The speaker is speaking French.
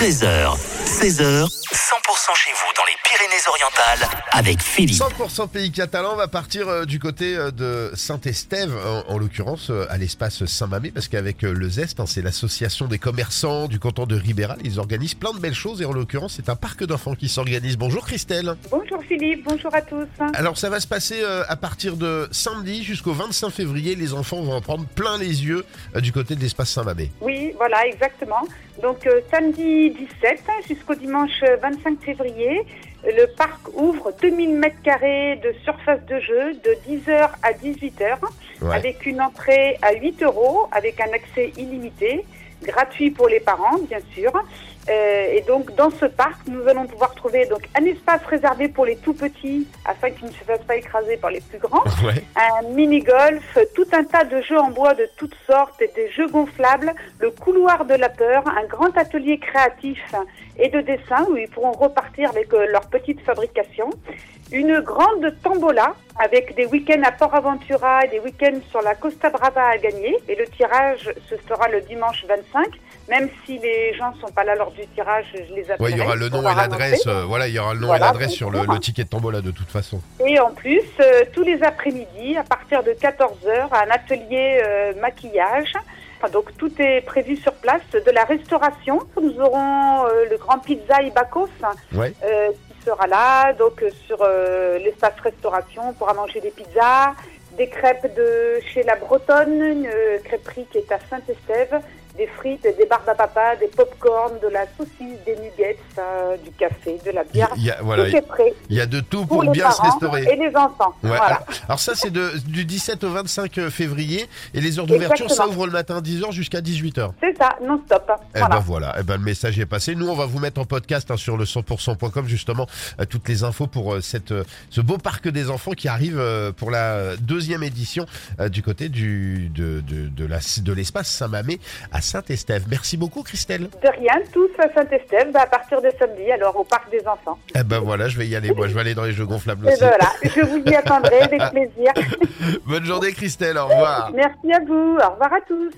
13h, 16h, 100% chez vous dans les Pyrénées-Orientales avec Philippe. 100% pays catalan va partir euh, du côté euh, de Saint-Estève, en, en l'occurrence euh, à l'espace Saint-Mamé, parce qu'avec le ZESP, hein, c'est l'association des commerçants du canton de Ribéral, ils organisent plein de belles choses et en l'occurrence c'est un parc d'enfants qui s'organise. Bonjour Christelle. Bonjour Philippe, bonjour à tous. Alors ça va se passer à partir de samedi jusqu'au 25 février, les enfants vont en prendre plein les yeux du côté de l'espace Saint-Mamé. Oui, voilà, exactement. Donc euh, samedi 17 jusqu'au dimanche 25 février, le parc ouvre 2000 mètres carrés de surface de jeu de 10h à 18h Ouais. avec une entrée à 8 euros avec un accès illimité, gratuit pour les parents bien sûr. Euh, et donc dans ce parc, nous allons pouvoir trouver donc un espace réservé pour les tout petits afin qu'ils ne se fassent pas écraser par les plus grands. Ouais. un mini-golf, tout un tas de jeux en bois de toutes sortes, des jeux gonflables, le couloir de la peur, un grand atelier créatif et de dessin où ils pourront repartir avec euh, leur petite fabrication, une grande tombola avec des week-ends à Port Aventura et des week-ends sur la Costa Brava à gagner. Et le tirage se fera le dimanche 25. Même si les gens sont pas là lors du tirage, je les appelle. Ouais, il y aura le nom et l'adresse, euh, voilà, il y aura le nom Voilà, et l'adresse sur le, ticket de tombola de toute façon. Et en plus, euh, tous les après-midi, à partir de 14h, un atelier euh, maquillage. Enfin, donc tout est prévu sur place. De la restauration, nous aurons le grand pizza Ibacos Ouais. qui sera là. Donc sur euh, l'espace restauration, on pourra manger des pizzas, des crêpes de chez La Bretonne, une crêperie qui est à Saint-Estève, des frites, des barbes à papa, des pop-corn, de la saucisse, des nuggets, euh, du café, de la bière. il y a, voilà, tout est prêt il y a de tout pour, pour les bien se restaurer. et les enfants. Ouais, Voilà. alors, alors ça c'est du 17 au 25 février et les heures d'ouverture ça ouvre le matin 10h jusqu'à 18h. C'est ça, non-stop. Eh Voilà. ben voilà, eh ben le message est passé. Nous on va vous mettre en podcast hein, sur le 100%.com justement euh, toutes les infos pour euh, cette euh, ce beau parc des enfants qui arrive euh, pour la deuxième édition euh, du côté du de de, de l'espace Saint-Mamé à Saint-Estève. Merci beaucoup Christelle. De rien, tous à Saint-Estève, bah, à partir de samedi, alors au parc des enfants. Eh ben voilà, je vais y aller moi, je vais aller dans les jeux gonflables Et aussi. ben voilà, je vous y attendrai avec plaisir. Bonne journée Christelle, au revoir. Merci à vous, au revoir à tous.